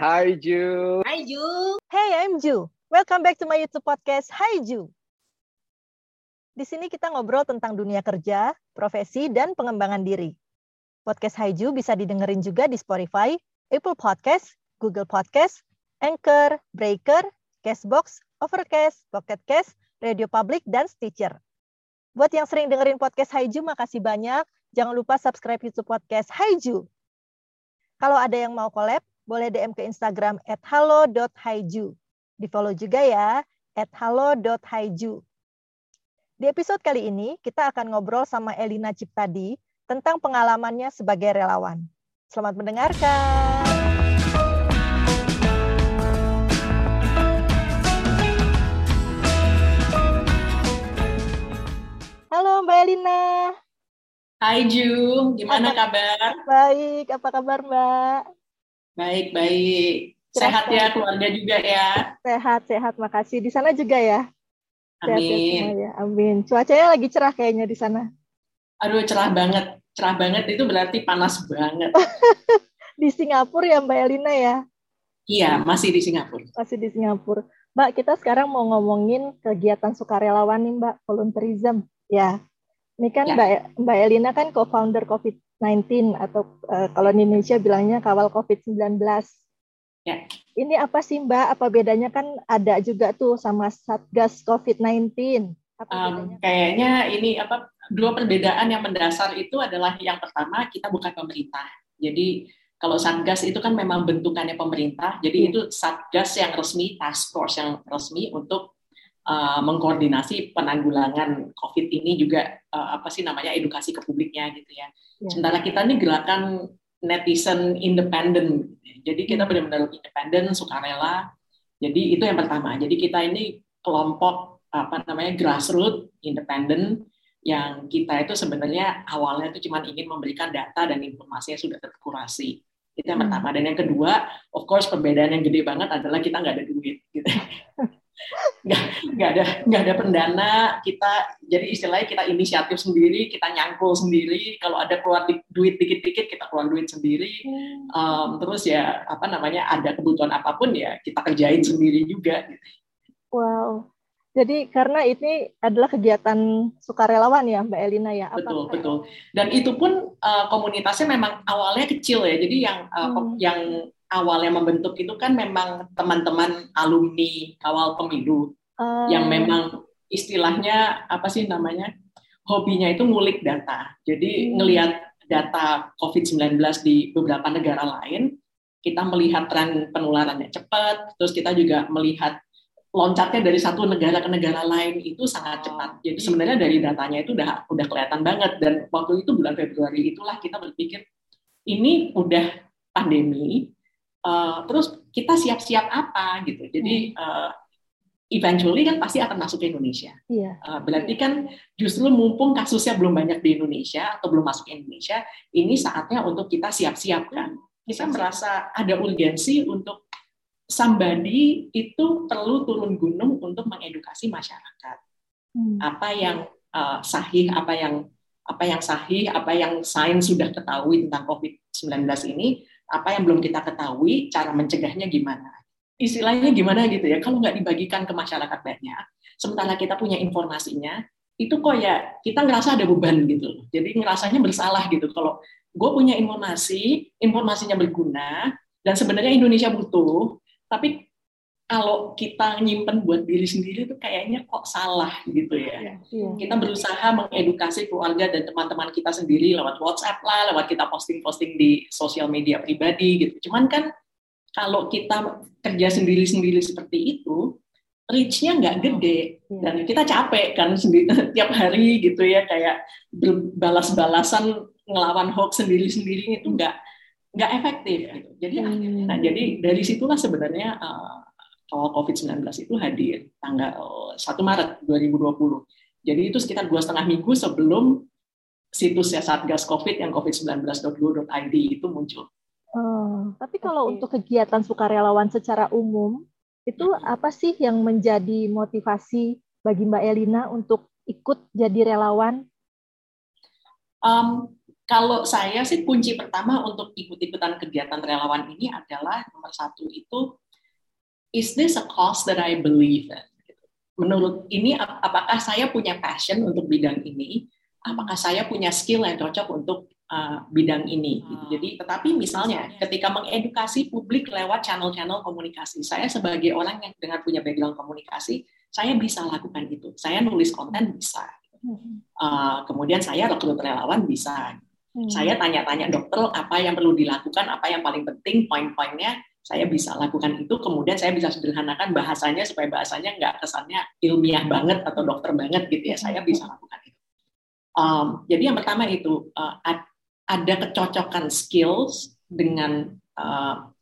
Hi Ju. Hi Ju. Hey, I'm Ju. Welcome back to my YouTube podcast. Hi Ju. Di sini kita ngobrol tentang dunia kerja, profesi, dan pengembangan diri. Podcast Hi Ju bisa didengerin juga di Spotify, Apple Podcast, Google Podcast, Anchor, Breaker, Castbox, Overcast, Pocket Cast, Radio Public, dan Stitcher. Buat yang sering dengerin podcast Haiju, makasih banyak. Jangan lupa subscribe YouTube podcast Haiju. Kalau ada yang mau collab, boleh DM ke Instagram at halo.haiju. Di follow juga ya, at halo.haiju. Di episode kali ini, kita akan ngobrol sama Elina Ciptadi tentang pengalamannya sebagai relawan. Selamat mendengarkan. Halo Mbak Elina. Hai Ju, gimana apa, kabar? Baik, apa kabar Mbak? Baik, baik. Sehat ya keluarga juga ya? Sehat, sehat. Makasih. Di sana juga ya? Amin. ya. Amin. Cuacanya lagi cerah kayaknya di sana. Aduh, cerah banget. Cerah banget itu berarti panas banget. di Singapura ya Mbak Elina ya? Iya, masih di Singapura. Masih di Singapura. Mbak, kita sekarang mau ngomongin kegiatan sukarelawan nih Mbak, volunteerism. Ya, ini kan ya. Mbak, Mbak Elina kan co-founder COVID-19 atau uh, kalau di Indonesia bilangnya kawal COVID-19. Ya. Ini apa sih Mbak? Apa bedanya kan ada juga tuh sama Satgas COVID-19? Um, kayaknya ini apa dua perbedaan yang mendasar itu adalah yang pertama kita bukan pemerintah. Jadi kalau Satgas itu kan memang bentukannya pemerintah, jadi ya. itu Satgas yang resmi, task force yang resmi untuk uh, mengkoordinasi penanggulangan COVID ini juga uh, apa sih namanya edukasi ke publiknya gitu ya. ya. Sementara kita ini gerakan netizen independen, jadi kita hmm. benar-benar independen, sukarela. Jadi itu yang pertama. Jadi kita ini kelompok apa namanya grassroots independen yang kita itu sebenarnya awalnya itu cuma ingin memberikan data dan informasi yang sudah terkurasi. Itu yang hmm. pertama. Dan yang kedua, of course perbedaan yang gede banget adalah kita nggak ada duit. Gitu. nggak ada nggak ada pendana kita jadi istilahnya kita inisiatif sendiri kita nyangkul sendiri kalau ada keluar di, duit dikit-dikit kita keluar duit sendiri um, terus ya apa namanya ada kebutuhan apa pun ya kita kerjain sendiri juga wow jadi karena ini adalah kegiatan sukarelawan ya Mbak Elina ya. Apa betul betul. Dan itu pun uh, komunitasnya memang awalnya kecil ya. Jadi yang uh, hmm. yang awalnya membentuk itu kan memang teman-teman alumni kawal pemilu uh. yang memang istilahnya apa sih namanya hobinya itu ngulik data. Jadi hmm. ngelihat data COVID-19 di beberapa negara lain, kita melihat tren penularannya cepat, terus kita juga melihat loncatnya dari satu negara ke negara lain itu sangat cepat. Jadi sebenarnya dari datanya itu udah udah kelihatan banget dan waktu itu bulan Februari itulah kita berpikir ini udah pandemi, Uh, terus kita siap-siap apa gitu. Jadi uh, eventually kan pasti akan masuk ke Indonesia. Iya. Uh, berarti kan justru mumpung kasusnya belum banyak di Indonesia atau belum masuk ke Indonesia, ini saatnya untuk kita siap-siap kan. Kita merasa ada urgensi untuk somebody itu perlu turun gunung untuk mengedukasi masyarakat. Hmm. Apa yang uh, sahih, apa yang apa yang sahih, apa yang sains sudah ketahui tentang COVID-19 ini, apa yang belum kita ketahui, cara mencegahnya gimana. Istilahnya gimana gitu ya, kalau nggak dibagikan ke masyarakat banyak, sementara kita punya informasinya, itu kok ya kita ngerasa ada beban gitu. Jadi ngerasanya bersalah gitu. Kalau gue punya informasi, informasinya berguna, dan sebenarnya Indonesia butuh, tapi kalau kita nyimpen buat diri sendiri itu kayaknya kok salah gitu ya. ya, ya. Kita berusaha mengedukasi keluarga dan teman-teman kita sendiri lewat WhatsApp lah, lewat kita posting-posting di sosial media pribadi gitu. Cuman kan kalau kita kerja sendiri-sendiri seperti itu, reach-nya nggak gede ya. dan kita capek kan sendiri, tiap hari gitu ya kayak balas-balasan ngelawan hoax sendiri-sendiri itu nggak nggak efektif gitu. Jadi hmm. nah jadi dari situlah sebenarnya uh, soal COVID-19 itu hadir tanggal 1 Maret 2020. Jadi itu sekitar dua setengah minggu sebelum situsnya Satgas COVID yang covid19.go.id itu muncul. Oh, tapi kalau okay. untuk kegiatan sukarelawan secara umum, itu apa sih yang menjadi motivasi bagi Mbak Elina untuk ikut jadi relawan? Um, kalau saya sih kunci pertama untuk ikut-ikutan kegiatan relawan ini adalah nomor satu itu is this a cause that I believe in? Menurut ini apakah saya punya passion untuk bidang ini? Apakah saya punya skill yang cocok untuk uh, bidang ini? Gitu. Jadi, tetapi misalnya ketika mengedukasi publik lewat channel-channel komunikasi, saya sebagai orang yang dengan punya background komunikasi, saya bisa lakukan itu. Saya nulis konten bisa. Uh, kemudian saya rekrut relawan bisa. Hmm. Saya tanya-tanya dokter apa yang perlu dilakukan, apa yang paling penting, poin-poinnya saya bisa lakukan itu kemudian saya bisa sederhanakan bahasanya supaya bahasanya nggak kesannya ilmiah banget atau dokter banget gitu ya. Saya bisa lakukan itu. Um, jadi yang pertama itu uh, ada kecocokan skills dengan uh,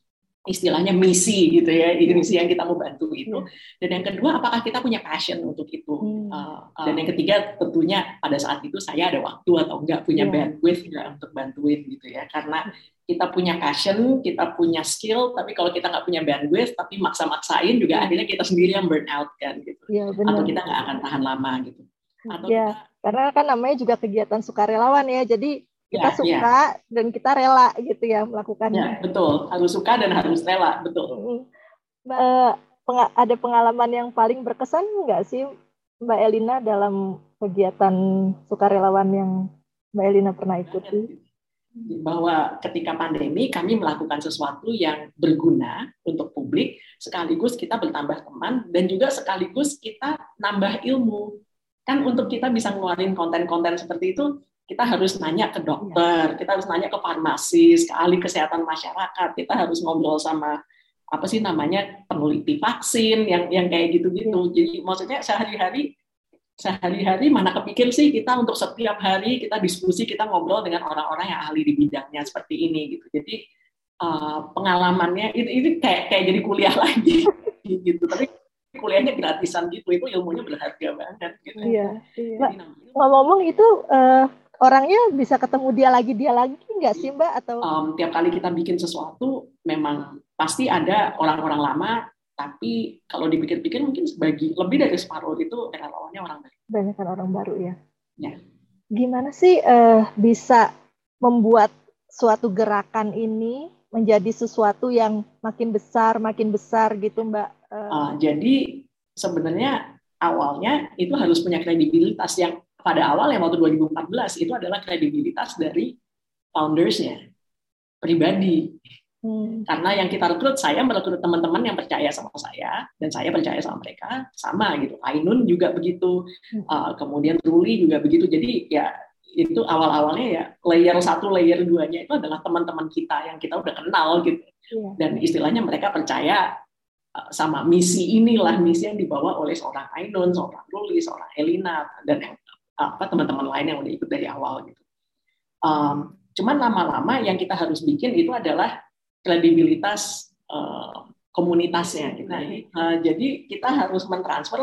istilahnya misi gitu ya misi yang kita mau bantu itu. Iya. dan yang kedua apakah kita punya passion untuk itu? Uh, dan yang ketiga tentunya pada saat itu saya ada waktu atau enggak punya yeah. bandwidth enggak untuk bantuin gitu ya. Karena kita punya passion, kita punya skill, tapi kalau kita nggak punya bandwidth, tapi maksa-maksain juga akhirnya kita sendiri yang burn out kan gitu. Ya, Atau kita nggak akan tahan lama gitu. Atau kita, karena kan namanya juga kegiatan sukarelawan ya, jadi kita ya, suka ya. dan kita rela gitu ya melakukannya. Ya, betul, harus suka dan harus rela, betul. Mbak, ada pengalaman yang paling berkesan nggak sih Mbak Elina dalam kegiatan sukarelawan yang Mbak Elina pernah ikuti? bahwa ketika pandemi kami melakukan sesuatu yang berguna untuk publik, sekaligus kita bertambah teman dan juga sekaligus kita nambah ilmu. Kan untuk kita bisa ngeluarin konten-konten seperti itu, kita harus nanya ke dokter, kita harus nanya ke farmasis, ke ahli kesehatan masyarakat, kita harus ngobrol sama apa sih namanya peneliti vaksin yang yang kayak gitu-gitu. Jadi maksudnya sehari-hari sehari-hari mana kepikir sih kita untuk setiap hari kita diskusi kita ngobrol dengan orang-orang yang ahli di bidangnya seperti ini gitu. Jadi uh, pengalamannya itu, itu kayak kayak jadi kuliah lagi gitu. Tapi kuliahnya gratisan gitu. Itu ilmunya berharga banget gitu. Iya, iya. ngomong-ngomong itu uh, orangnya bisa ketemu dia lagi dia lagi nggak sih mbak atau um, tiap kali kita bikin sesuatu memang pasti ada orang-orang lama tapi kalau dipikir-pikir mungkin sebagi lebih dari separuh itu relawannya orang baru. Banyak orang baru ya. Ya. Gimana sih uh, bisa membuat suatu gerakan ini menjadi sesuatu yang makin besar, makin besar gitu, Mbak? Uh, uh, jadi sebenarnya awalnya itu harus punya kredibilitas yang pada awal yang waktu 2014 itu adalah kredibilitas dari foundersnya pribadi Hmm. Karena yang kita rekrut, saya merekrut teman-teman yang percaya sama saya, dan saya percaya sama mereka, sama gitu. Ainun juga begitu, uh, kemudian Ruli juga begitu. Jadi ya itu awal-awalnya ya layer satu, layer duanya itu adalah teman-teman kita yang kita udah kenal gitu. Yeah. Dan istilahnya mereka percaya uh, sama misi inilah misi yang dibawa oleh seorang Ainun, seorang Ruli, seorang Elina, dan yang apa teman-teman lain yang udah ikut dari awal gitu. Um, cuman lama-lama yang kita harus bikin itu adalah kredibilitas uh, komunitasnya. Gitu. Nah, uh, jadi kita harus mentransfer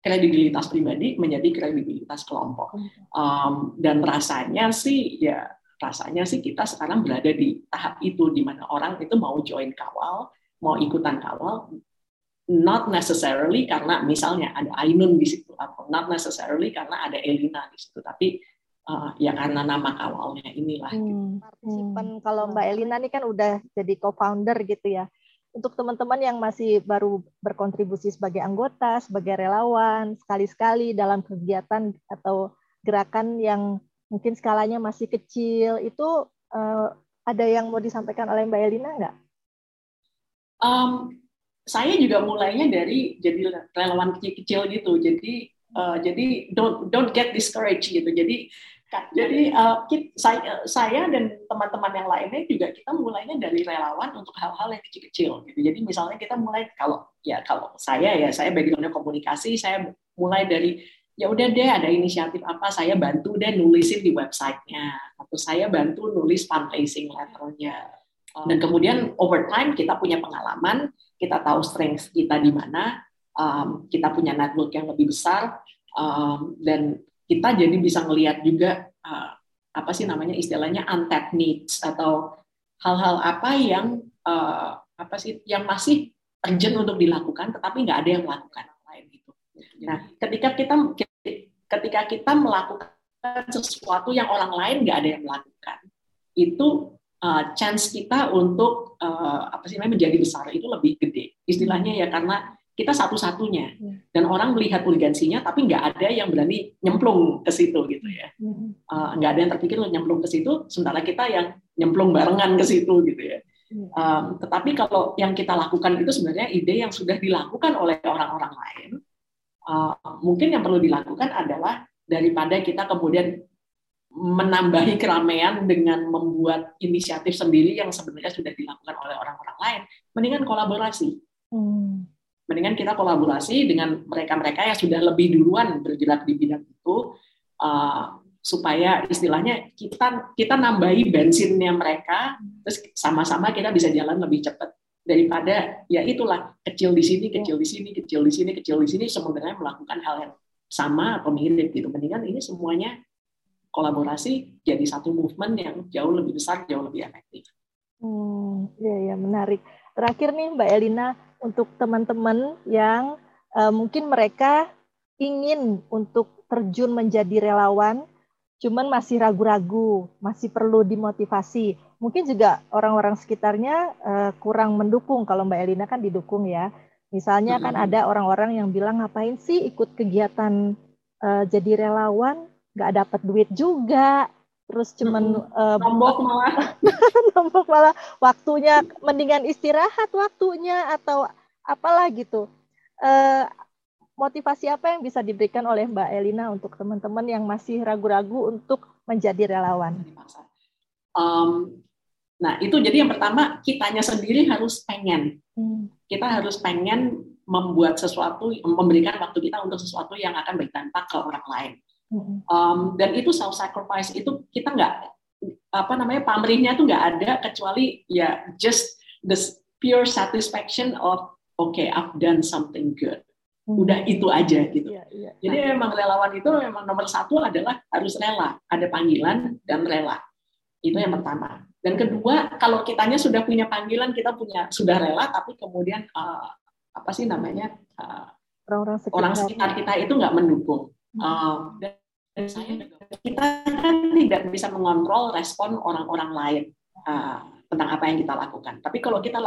kredibilitas pribadi menjadi kredibilitas kelompok. Um, dan rasanya sih ya rasanya sih kita sekarang berada di tahap itu di mana orang itu mau join kawal, mau ikutan kawal, not necessarily karena misalnya ada Ainun di situ atau not necessarily karena ada Elina di situ, tapi uh, ya karena nama kawalnya inilah. Gitu. Hmm. Gitu. Partisipan hmm. kalau Mbak Elina ini kan udah jadi co-founder gitu ya. Untuk teman-teman yang masih baru berkontribusi sebagai anggota, sebagai relawan, sekali-sekali dalam kegiatan atau gerakan yang mungkin skalanya masih kecil, itu uh, ada yang mau disampaikan oleh Mbak Elina nggak? Um, saya juga mulainya dari jadi relawan kecil-kecil gitu. Jadi uh, jadi don't don't get discouraged gitu. Jadi jadi uh, kita, saya, saya dan teman-teman yang lainnya juga kita mulainya dari relawan untuk hal-hal yang kecil-kecil gitu. Jadi misalnya kita mulai kalau ya kalau saya ya saya backgroundnya komunikasi, saya mulai dari ya udah deh ada inisiatif apa saya bantu deh nulisin di websitenya atau saya bantu nulis fundraising letternya. Dan kemudian over time kita punya pengalaman, kita tahu strength kita di mana, um, kita punya network yang lebih besar um, dan kita jadi bisa melihat juga uh, apa sih namanya istilahnya untapped needs atau hal-hal apa yang uh, apa sih yang masih urgent untuk dilakukan tetapi nggak ada yang melakukan lain gitu. Nah, ketika kita ketika kita melakukan sesuatu yang orang lain nggak ada yang melakukan, itu uh, chance kita untuk uh, apa sih namanya menjadi besar itu lebih gede. Istilahnya ya karena kita satu-satunya. Iya. dan orang melihat urgensinya tapi nggak ada yang berani nyemplung ke situ gitu ya. Uh, nggak ada yang terpikir nyemplung ke situ sementara kita yang nyemplung barengan ke situ gitu ya. Um, tetapi kalau yang kita lakukan itu sebenarnya ide yang sudah dilakukan oleh orang-orang lain uh, mungkin yang perlu dilakukan adalah daripada kita kemudian menambahi keramaian dengan membuat inisiatif sendiri yang sebenarnya sudah dilakukan oleh orang-orang lain, mendingan kolaborasi. Hmm. Mendingan kita kolaborasi dengan mereka-mereka yang sudah lebih duluan bergerak di bidang itu uh, supaya istilahnya kita kita nambahi bensinnya mereka terus sama-sama kita bisa jalan lebih cepat. Daripada ya itulah kecil di sini kecil di sini kecil di sini kecil di sini sebenarnya melakukan hal yang sama atau mirip gitu. Mendingan ini semuanya kolaborasi jadi satu movement yang jauh lebih besar jauh lebih efektif. Hmm, ya ya menarik. Terakhir nih Mbak Elina, untuk teman-teman yang uh, mungkin mereka ingin untuk terjun menjadi relawan, cuman masih ragu-ragu, masih perlu dimotivasi. Mungkin juga orang-orang sekitarnya uh, kurang mendukung. Kalau Mbak Elina kan didukung ya. Misalnya kan ada orang-orang yang bilang ngapain sih ikut kegiatan uh, jadi relawan, nggak dapat duit juga, terus cuman uh, nombok malah. Nombok malah. Waktunya mendingan istirahat waktunya atau apalah gitu. Uh, motivasi apa yang bisa diberikan oleh Mbak Elina untuk teman-teman yang masih ragu-ragu untuk menjadi relawan? Um, nah itu jadi yang pertama kitanya sendiri harus pengen. Hmm. kita harus pengen membuat sesuatu memberikan waktu kita untuk sesuatu yang akan berdampak ke orang lain Um, dan itu self sacrifice itu kita nggak apa namanya pamrihnya tuh nggak ada kecuali ya just the pure satisfaction of okay I've done something good. Udah itu aja gitu. Yeah, yeah. Jadi nah. memang relawan itu memang nomor satu adalah harus rela, ada panggilan dan rela. Itu yang pertama. Dan kedua, kalau kitanya sudah punya panggilan, kita punya sudah rela, tapi kemudian uh, apa sih namanya uh, orang, sekitar, orang sekitar kita itu nggak mendukung. Uh, dan saya kita kan tidak bisa mengontrol respon orang-orang lain uh, tentang apa yang kita lakukan. Tapi kalau kita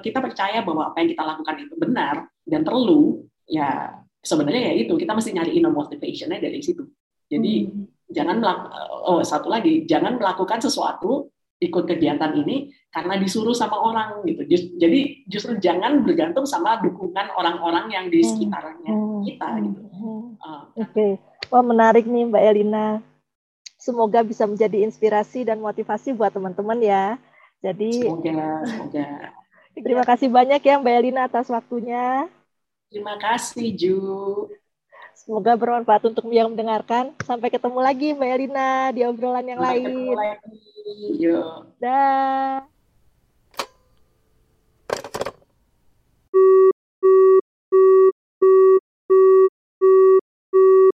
kita percaya bahwa apa yang kita lakukan itu benar dan perlu, ya sebenarnya ya itu kita mesti nyari inner motivationnya dari situ. Jadi hmm. jangan oh satu lagi jangan melakukan sesuatu ikut kegiatan ini karena disuruh sama orang gitu. Jadi justru jangan bergantung sama dukungan orang-orang yang di hmm. sekitarnya kita gitu. Uh, Oke. Okay Wah menarik nih Mbak Elina. Semoga bisa menjadi inspirasi dan motivasi buat teman-teman ya. Jadi semoga, semoga. Terima kasih banyak ya Mbak Elina atas waktunya. Terima kasih Ju. Semoga bermanfaat untuk yang mendengarkan. Sampai ketemu lagi Mbak Elina di obrolan yang Sampai lain. Ketemu lagi. Yuk. Dah.